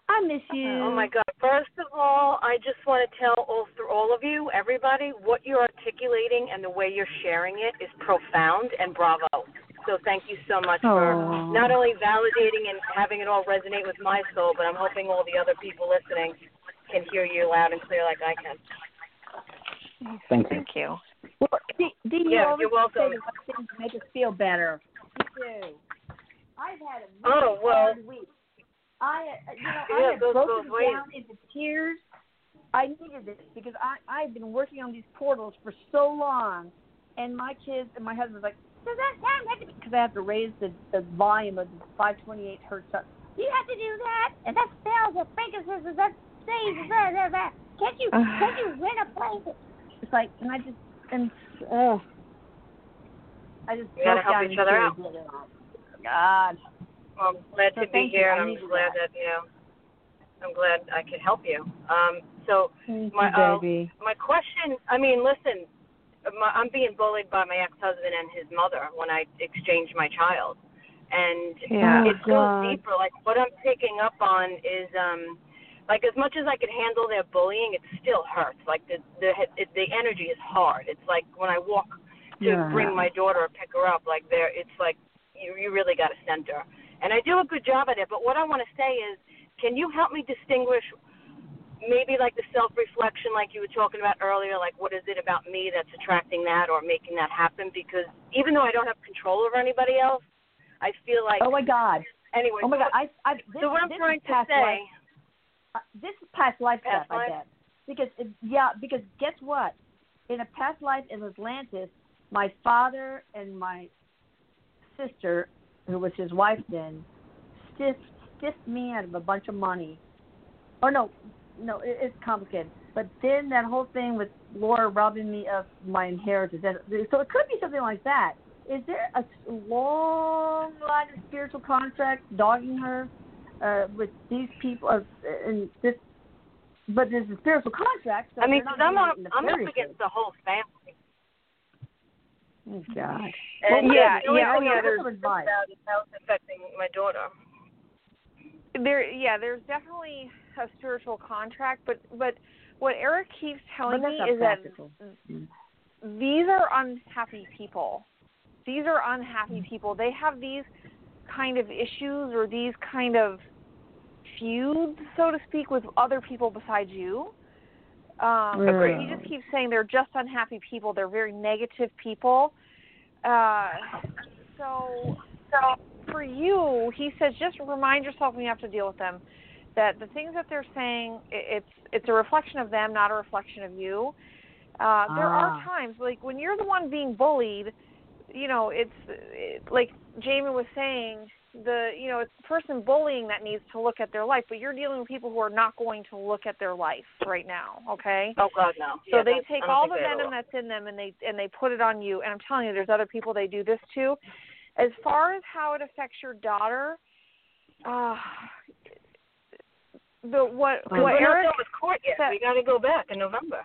I miss uh-huh. you. Oh my God! First of all, I just want to tell all through all of you, everybody, what you're articulating and the way you're sharing it is profound and bravo. So thank you so much for not only validating and having it all resonate with my soul, but I'm hoping all the other people listening can hear you loud and clear like I can. Thank you. Thank you. Well, Dee, Dee, you Yeah, always you're welcome. say what things make us feel better. Me too. I've had a really Oh, well. hard week. I, uh, you know, Yeah, I have broken ways. down into tears. I needed this because I I've been working on these portals for so long, and my kids and my husband's like, does that sound have to be? Because I have to raise the the volume of the 528 hertz up. You have to do that, and that and frequencies and that says that that that. Can't you can't you win a place? It's like, and I just and oh, I just gotta help each other out. God. Well, I'm glad So to be you. here, and I'm glad that. you know, I'm glad I could help you. Um, so Thank My, you, uh, my question, I mean, listen, my, I'm being bullied by my ex-husband and his mother when I exchange my child, and Yeah. it goes deeper. Like what I'm picking up on is, um, like as much as I could handle their bullying, it still hurts. Like the the it, the energy is hard. It's like when I walk to Yeah. bring my daughter or pick her up, like there, it's like you you really got to center. And I do a good job at it. But what I want to say is, can you help me distinguish maybe like the self reflection, like you were talking about earlier, like what is it about me that's attracting that or making that happen? Because even though I don't have control over anybody else, I feel like Oh my God. anyway. Oh my God. I, I, this, so what I'm trying to say, life. Uh, this is past life Past stuff, life? I bet. Because it, yeah, because guess what? In a past life in Atlantis, my father and my sister, who was his wife then, stiffed stiffed me out of a bunch of money. Or no, no, it, it's complicated. But then that whole thing with Laura robbing me of my inheritance. That, so it could be something like that. Is there a long line of spiritual contracts dogging her uh, with these people? Uh, and this, but there's a spiritual contract. So I mean, I'm up, I'm up against the whole family. Oh God. And Well, yeah, the only yeah, oh, thing yeah, I'm there's- concerned about is how it's affecting my daughter. there yeah there's definitely a spiritual contract but but what Erik keeps telling me that's not is that practical. these are unhappy people these are unhappy people they have these kind of issues or these kind of feuds so to speak with other people besides you um Agreed. he just keeps saying they're just unhappy people they're very negative people uh so so for you, he says just remind yourself when you have to deal with them that the things that they're saying it's it's a reflection of them, not a reflection of you. Uh, there are Ah. times like when you're the one being bullied, you know, it's it, like Jamin was saying, the you know, it's the person bullying that needs to look at their life, but you're dealing with people who are not going to look at their life right now, okay? Oh God, no. So Yeah, they take all the venom that's in them and they and they put it on you. And I'm telling you, there's other people they do this to. As far as how it affects your daughter, uh, the what what Erik done with court yet. said- We got to go back in November.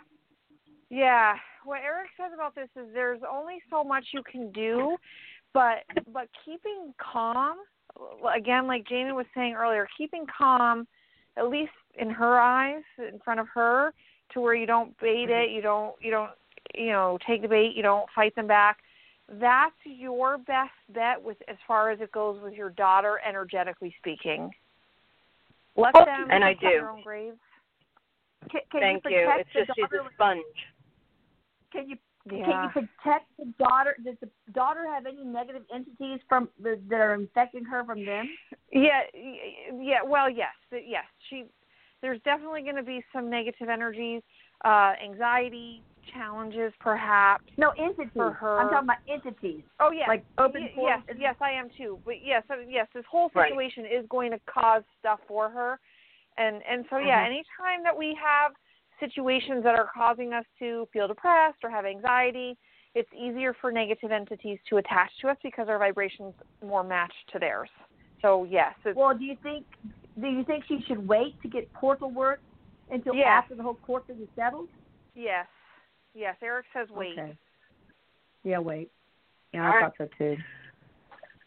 yeah, what Erik says about this is there's only so much you can do, but but keeping calm, again, like Jamin was saying earlier, keeping calm, at least in her eyes, in front of her, to where you don't bait mm-hmm. it, you don't you don't you know take the bait, you don't fight them back. That's your best bet with as far as it goes with your daughter, energetically speaking. Let oh, them And I do. their own graves. Can, can Thank you you. It's just she's a sponge. Can you Yeah. Can you protect the daughter? Does the daughter have any negative entities from the, that are infecting her from them? Yeah, yeah. Well, yes, yes. She, there's definitely going to be some negative energies, uh, anxiety, challenges, perhaps. No entities. For her. I'm talking about entities. Oh, yeah. Like open Y- yes, yes, I am too. But yes, yes, this whole Right. situation is going to cause stuff for her, and and so yeah, Mhm. anytime that we have situations that are causing us to feel depressed or have anxiety, it's easier for negative entities to attach to us because our vibrations more match to theirs. So yes, it's, Well, do you think do you think she should wait to get portal work until Yeah. after the whole court thing is settled? yes, yes. Erik says wait. Okay. Yeah, wait. Yeah, All I right. thought so too.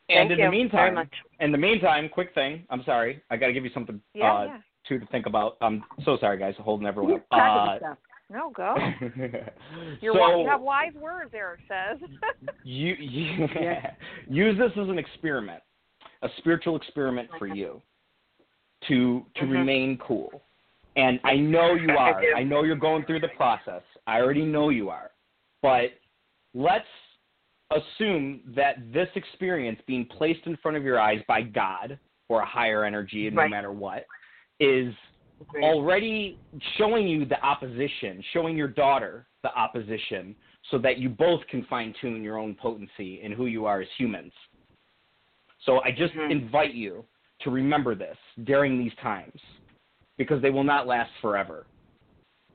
And Thank in you the meantime, much. in the meantime, quick thing. I'm sorry. I got to give you something Yeah, uh, yeah. Too to think about. I'm so sorry, guys. Holding everyone up. Uh. No, go. You're so wi- you have wise words, Erik says. you, you Yeah. use this as an experiment, a spiritual experiment for you to to Mhm. remain cool. And I know you are. I know you're going through the process. I already know you are. But let's assume that this experience being placed in front of your eyes by God or a higher energy, no matter what, is already showing you the opposition, showing your daughter the opposition, so that you both can fine tune your own potency and who you are as humans. So I just Mhm. invite you to remember this during these times because they will not last forever.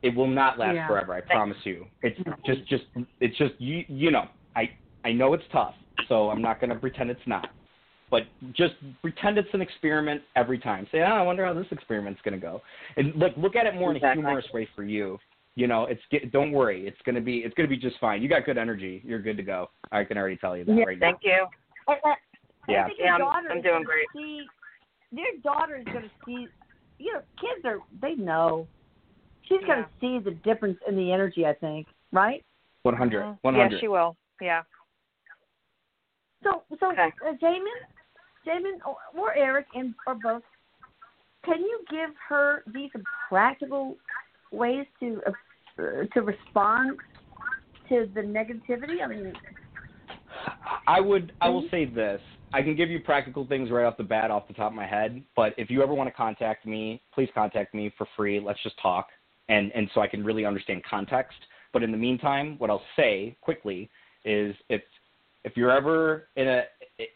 It will not last Yeah. forever, I promise you. It's just just it's just you you know, I I know it's tough, so I'm not going to pretend it's not. But just pretend it's an experiment every time. Say, oh, I wonder how this experiment's going to go. And look, look at it more in a humorous way for you. You know, it's get, don't worry, it's gonna be it's gonna be just fine. You got good energy. You're good to go. I can already tell you that Yeah, right now. Thank you. And, Yeah. I think Yeah, your I'm- I'm doing great. See, your daughter is going to see. You know, kids are they know. She's going to see the difference in the energy. I think, right? One hundred. Mhm. One Yeah, she will. Yeah. So, so Okay. uh, Jamin, Jamin, or, or Erik, and or both. can you give her these practical ways to uh, to respond to the negativity? I mean, I would I will say this. I can give you practical things right off the bat off the top of my head, but if you ever want to contact me, please contact me for free. Let's just talk and and so I can really understand context. But in the meantime, what I'll say quickly is if if you're ever in a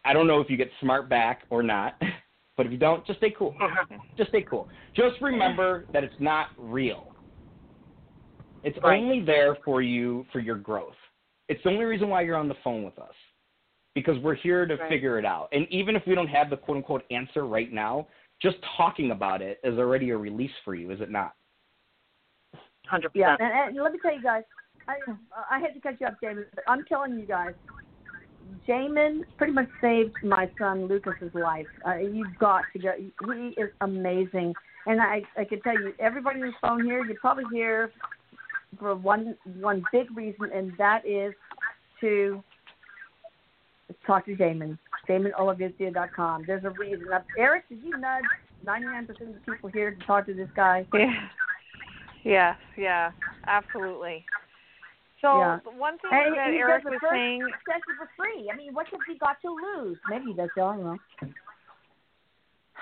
I don't know if you get smart back or not, but if you don't, just stay cool. just stay cool. Just remember that it's not real. It's Right. only there for you for your growth. It's the only reason why you're on the phone with us. Because we're here to Right. figure it out. And even if we don't have the quote unquote answer right now, just talking about it is already a release for you, is it not? Hundred yeah. percent. And, and let me tell you guys, I I hate to cut you up, Jamin, but I'm telling you guys, Jamin pretty much saved my son Lucas's life. Uh, you've got to go. He is amazing, and I I can tell you, everybody on the phone here, you're probably here for one one big reason, and that is to talk to Jamin. JaminOlivencia.com. There's a reason. Now, Erik, did you nudge 99% of the people here to talk to this guy? Yeah. Yes, yeah, absolutely. So Yeah. one thing And that he Erik was first saying session for free. I mean, what have he got to lose? Maybe he does. I don't know.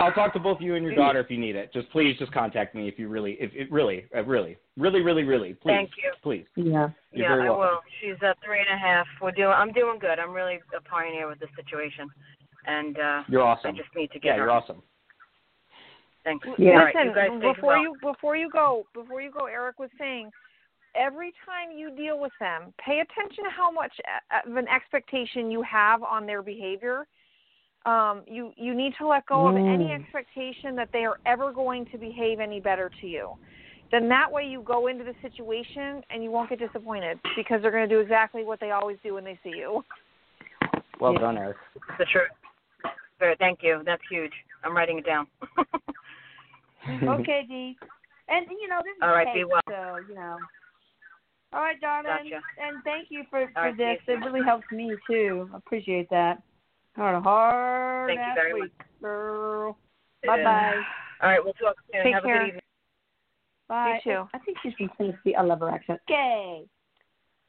I'll talk to both you and your daughter if you need it. Just please, just contact me if you really, if it really, uh, really, really, really, really, please, Thank you. please. Yeah. You're yeah, I welcome. will. She's at three and a half. We're doing. I'm doing good. I'm really a pioneer with this situation, and uh, You're awesome. I awesome. just need to get. Yeah, get you're her. awesome. Thanks. Yeah. All right, Listen, you guys before well. you before you go, before you go, Erik was saying, every time you deal with them, pay attention to how much uh, of an expectation you have on their behavior. Um, you you need to let go of any Mm. expectation that they are ever going to behave any better to you. Then that way you go into the situation and you won't get disappointed because they're going to do exactly what they always do when they see you. Well Yeah. done, Erik. That's the truth. Very, thank you. That's huge. I'm writing it down. Okay, Dee. And you know, this is All right, be cake, well. so you know. All right, darling. Gotcha. And thank you for, for right, this. you It really helps me too. I appreciate that. Had a hard Thank you ass very week, girl. Bye bye. All right, we'll talk soon. Take Have a care. good evening. Bye. You too. I think she's from Tennessee. I love her accent. Okay.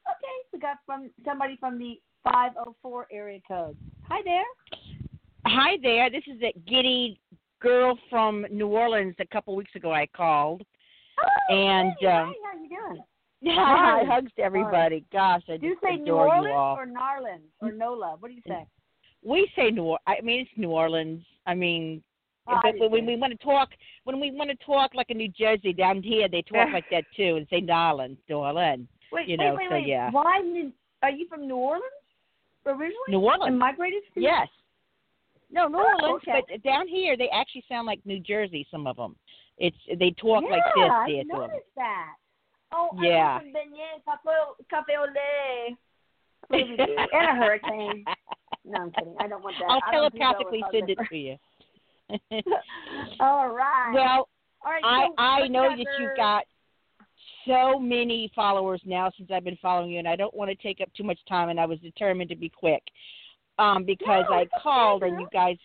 Okay, we got from somebody from the 504 area code. Hi there. Hi there. This is that giddy girl from New Orleans. A couple weeks ago, I called. Oh, And, hey, um, hi, how you doing? Hi, Hi. hugs to everybody. Gosh, I Do you say New Orleans or Narland or mm. Nola? What do you say? We say New. Or- I mean, it's New Orleans. I mean, Oh, but do when, we want to talk, when we want to talk like a New Jersey down here, they talk like that too, and say New Orleans, New Orleans. Wait, you wait, know, wait, so wait. yeah. Why did, are you from New Orleans originally? New Orleans. And migrated to Yes. No, New Oh, Orleans, okay. but down here they actually sound like New Jersey. Some of them. It's they talk yeah, like this. Yeah, I There, some of 'em. noticed that. Oh, Yeah. I some beignet, cafe, au lait. and a hurricane. No, I'm kidding. I don't want that. I'll I don't do well with telepathically send it to you. All right. well, All right. I so I what's know that you've got so many followers now since I've been following you, and I don't want to take up too much time. And I was determined to be quick um, because No, I called and you guys.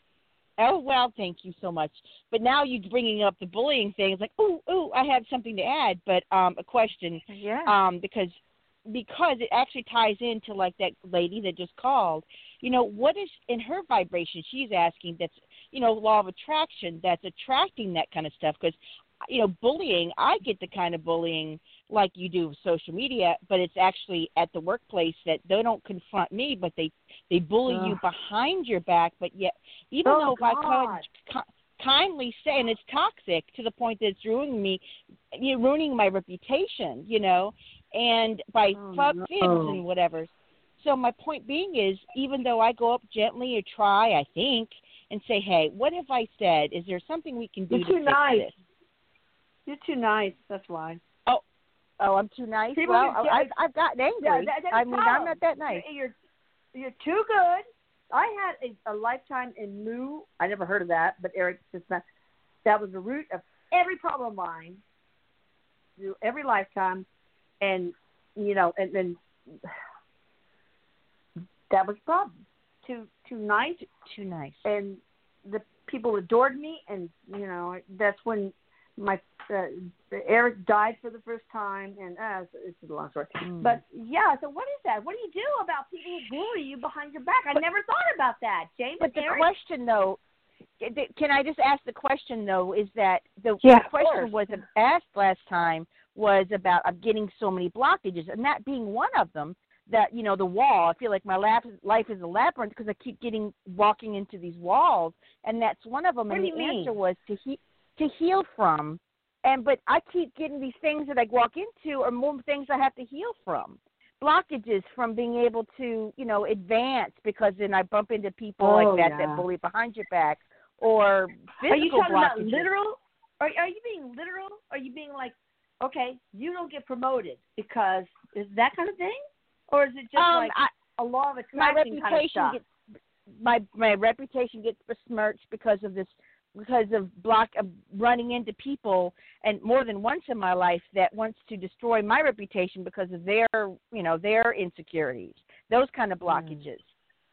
Oh well, thank you so much. But now you're bringing up the bullying thing. It's like, oh, oh, I have something to add, but um, a question Yeah. um, because because it actually ties into like that lady that just called. You know, what is in her vibration? She's asking that's you know law of attraction that's attracting that kind of stuff because you know bullying. I get the kind of bullying like you do with social media, but it's actually at the workplace that they don't confront me, but they they bully you behind your back. But yet, even Oh, though if I God. could kindly say, and it's toxic to the point that it's ruining me, you know, ruining my reputation, you know, and by Oh, fuck no. fibs and whatever. So my point being is, even though I go up gently or try, I think, and say, hey, what have I said? Is there something we can do You're to too fix nice. this? You're too nice. That's why. Oh, I'm too nice. People well, oh, get- I've, I've gotten angry. Yeah, that- I mean, the I'm not that nice. You're, you're too good. I had a, a lifetime in Mu. I never heard of that, but Erik just not. That was the root of every problem of mine. Through every lifetime, and you know, and then that was the problem. Too too nice, Too nice. and the people adored me, and you know that's when my uh, Erik died for the first time, and uh, it's, it's a long story. Mm. But yeah, so what is that? What do you do about people who bully you behind your back? I never thought about that, James. But the Erik? question, though, can I just ask the question though? Is that the, Yeah, question was asked last time was about I'm getting so many blockages, and that being one of them. That you know the wall. I feel like my life life is a labyrinth because I keep getting walking into these walls, and that's one of them. What and the mean? answer was to he, to heal from. And but I keep getting these things that I walk into are more things I have to heal from. Blockages from being able to, you know, advance because then I bump into people Oh, like that yeah. that bully behind your back or physical Are you talking about literal? Are are you being literal? Are you being like, okay, you don't get promoted because is that kind of thing, or is it just um, like I, a law of my attraction kind of stuff? gets my my reputation gets besmirched because of this because of block of running into people and more than once in my life that wants to destroy my reputation because of their you know their insecurities those kind of hmm. blockages.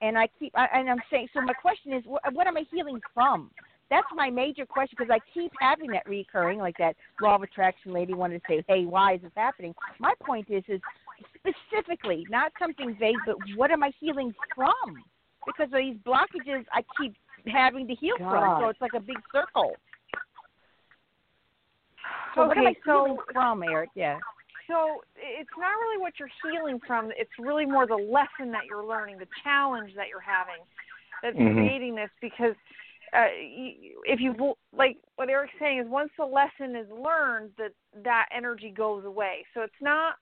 And i keep I, and i'm saying so my question is what, what am i healing from? That's my major question because i keep having that recurring like that law of attraction lady wanted to say hey why is this happening? My point is is specifically not something vague but what am i healing from? Because of these blockages I keep having to heal from. So it's like a big circle. So what am Okay, I so- healing from, Erik? Yeah. So it's not really what you're healing from. It's really more the lesson that you're learning, the challenge that you're having, that's Mhm. creating this. Because uh, if you like, what Erik's saying is, once the lesson is learned, that that energy goes away. So it's not.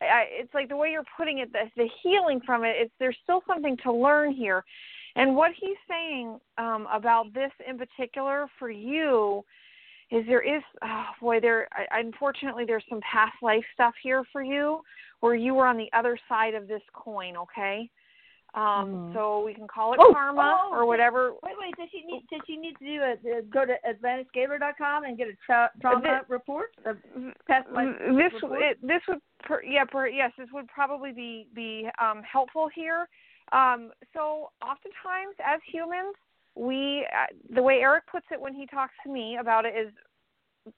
I, it's like the way you're putting it, the, the healing from it. It's there's still something to learn here, and what he's saying um, about this in particular for you is there is oh boy there I, unfortunately there's some past life stuff here for you where you were on the other side of this coin okay um Mhm. so we can call it Oh, karma oh, or whatever Wait, wait. Does she need? Does she need to do a, uh, go to AtlantisScalar.com and get a tra- trauma report? A past life this report? it, this would per, yeah per, yes this would probably be be um, helpful here. Um, so oftentimes as humans we uh, the way Erik puts it when he talks to me about it is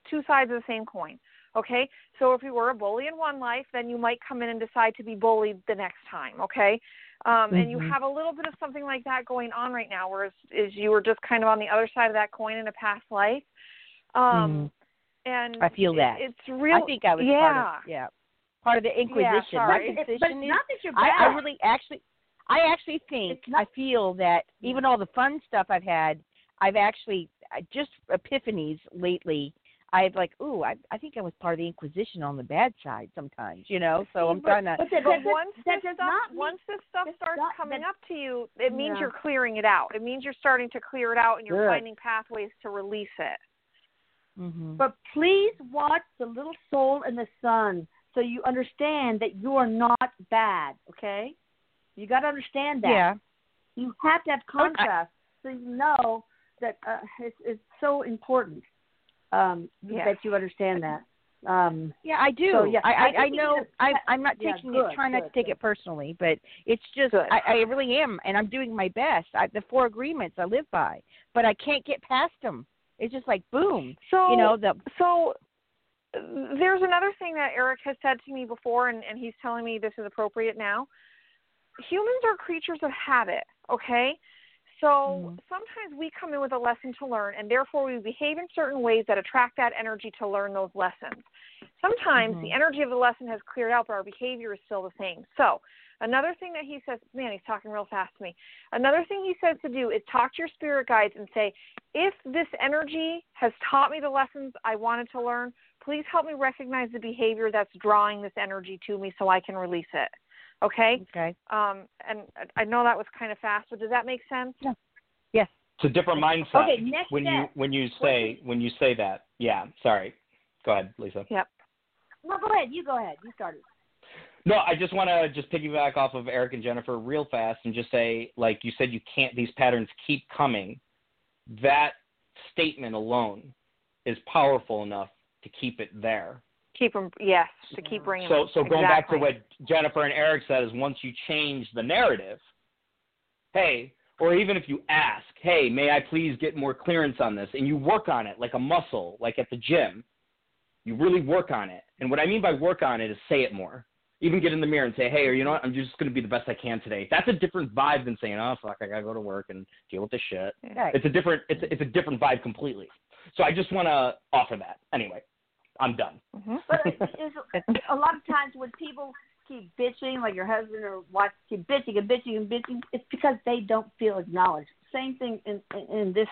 two sides of the same coin. Okay, so if you were a bully in one life, then you might come in and decide to be bullied the next time. Okay, um, and you Mhm. have a little bit of something like that going on right now, whereas is you were just kind of on the other side of that coin in a past life. Um, And I feel it- that. it's real. I think I was yeah. part of yeah. Part of the Inquisition. sorry. My But It- but Inquisition it's is not that you're I, bad. I really actually I actually think not- I feel that even all the fun stuff I've had, I've actually I just epiphanies lately. I've like, ooh, I I think I was part of the Inquisition on the bad side sometimes, you know. So I'm But- trying to But that, But that, once that this stuff mean- once this stuff that's starts not- coming up to you, it means Yeah. you're clearing it out. It means you're starting to clear it out and you're Good. finding pathways to release it. hmm But please watch the little soul in the sun so you understand that you are not bad. Okay, you got to understand that. Yeah. You have to have contrast so you know that uh, it's, it's so important um, Yeah. that you understand that. Um, Yeah, I do. So, yeah, I, I I, I know. need I, I'm not yeah, taking good, it, trying not to take good. it personally, but it's just I, I really am, and I'm doing my best. I, the four agreements I live by, but I can't get past them. It's just like boom, So you know. The so there's another thing that Erik has said to me before, and, and he's telling me this is appropriate now. Humans are creatures of habit, okay? So Mhm. sometimes we come in with a lesson to learn, and therefore we behave in certain ways that attract that energy to learn those lessons. Sometimes the Mhm. energy of the lesson has cleared out, but our behavior is still the same. So another thing that he says, man, he's talking real fast to me. Another thing he says to do is talk to your spirit guides and say, if this energy has taught me the lessons I wanted to learn, please help me recognize the behavior that's drawing this energy to me so I can release it. Okay? okay. Um, and I know that was kind of fast, but does that make sense? Yes. It's a different mindset Okay, next when you when you say when you say that. Yeah, sorry. Go ahead, Lisa. Yep. no, go ahead. You go ahead. You started. No, I just want to just piggyback off of Erik and Jennifer real fast and just say, like you said, you can't. These patterns keep coming. That statement alone is powerful enough to keep it there. Keep them, yes, to keep bringing So, them. so going back to what Jennifer and Erik said is once you change the narrative, hey, or even if you ask, hey, may I please get more clearance on this? And you work on it like a muscle, like at the gym. You really work on it. And what I mean by work on it is say it more. Even get in the mirror and say, hey, or you know what? I'm just going to be the best I can today. That's a different vibe than saying, oh, fuck, I got to go to work and deal with this shit. Right. It's a different, it's a, it's a different vibe completely. So I just want to offer that. Anyway, I'm done. Mhm. But it- it's, a lot of times when people keep bitching, like your husband or wife keep bitching and bitching and bitching, it's because they don't feel acknowledged. Same thing in, in, in this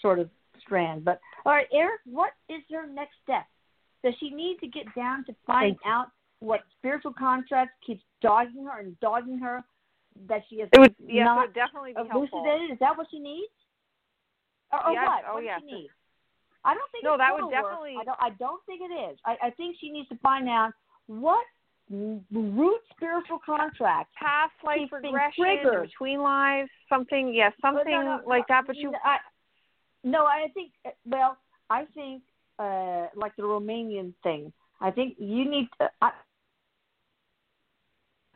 sort of strand. But all right, Erik, what is your next step? Does she need to get down to find Thank out what spiritual contract keeps dogging her and dogging her that she is It would yes, it would definitely be helpful. elucidated? Is that what she needs? Or, or Yes, what? oh, what yes. does she need? I don't think No, that would total work. definitely- I don't. I don't think it is. I, I think she needs to find out what root spiritual contract. Past life regression, between lives, something, yes, something Well, no, no, like that. But you, I, no, I think. Well, I think uh, like the Romanian thing. I think you need. To, I,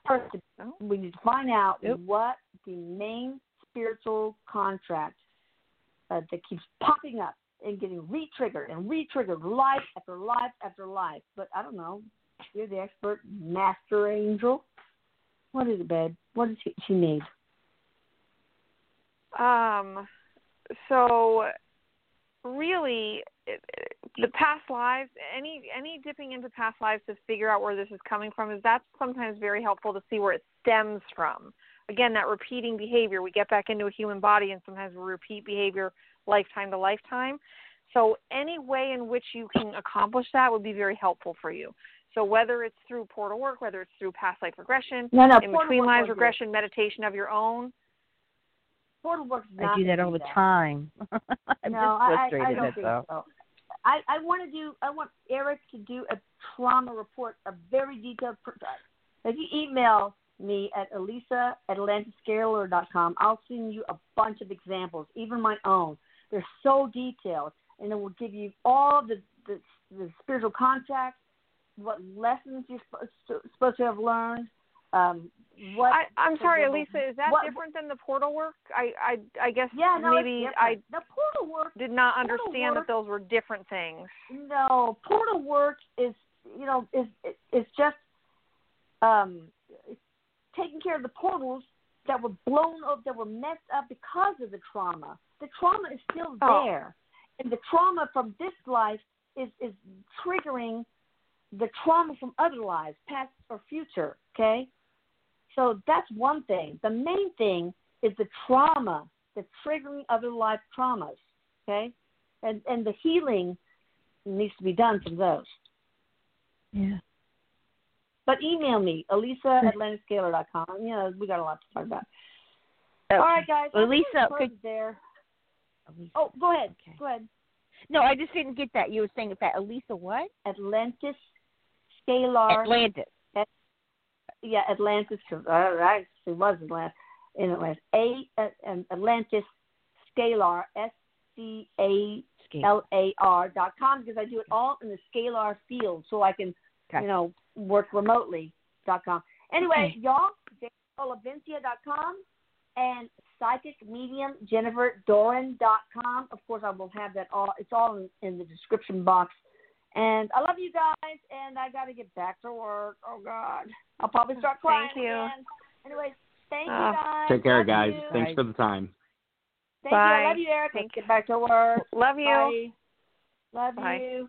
first, Oh. we need to find out Yep. what the main spiritual contract uh, that keeps popping up and getting re-triggered and re-triggered life after life after life. But I don't know. You're the expert, master angel. What is it, babe? What does she, need? Um, so really, it, it- the past lives, any any dipping into past lives to figure out where this is coming from is that's sometimes very helpful to see where it stems from. Again, that repeating behavior, we get back into a human body, and sometimes we repeat behavior lifetime to lifetime. So any way in which you can accomplish that would be very helpful for you. So whether it's through portal work, whether it's through past life regression, No, no. in between lives won't do it. regression, meditation of your own, Portal work I do that gonna all the that. time. I'm no, just I, I, I don't that's think all. so. I, I want to do. I want Erik to do a trauma report, a very detailed. pr- uh, If you email me at Elisa at AtlantisScalar.com, I'll send you a bunch of examples, even my own. They're so detailed, and it will give you all the the, the spiritual contracts, what lessons you're supposed to, supposed to have learned. Um, what I, I'm sorry, Elisa. Is that what- different than the portal work? I, I, I guess Yeah, no, maybe I the portal work did not understand work- that those were different things. No, portal work is you know is is just um taking care of the portals that were blown up, that were messed up because of the trauma. The trauma is still Oh. there, and the trauma from this life is is triggering the trauma from other lives, past or future. Okay, so that's one thing. The main thing is the trauma, the triggering other life traumas. Okay, and and the healing needs to be done from those. Yeah. But email me, Elisa at AtlantisScalar.com. You know, we got a lot to talk about. All right, guys. Well, I'm gonna Lisa, close could- there. Elisa. Oh, go ahead. Okay. Go ahead. No, I just didn't get that. You were saying that Elisa what? Atlantis Scalar. Atlantis. yeah, Atlantis. Cause I actually was Atlantis. In Atlantis. A uh, um, Atlantis Scalar. S C A. L A R dot com because I do it all in the scalar field, so I can Okay. you know work remotely dot com. Anyway, Okay. y'all, dot com and psychic medium Jennifer Doran dot com. Of course, I will have that all. It's all in, in the description box. And I love you guys, and I got to get back to work. Oh God, I'll probably start crying Thank you. again. Anyway, thank Uh, you guys. Take care, Love guys. you. Thanks for the time. Thank you. I Bye. love you, Erik. Let's get back to work. Love you. Bye. Love Bye. you.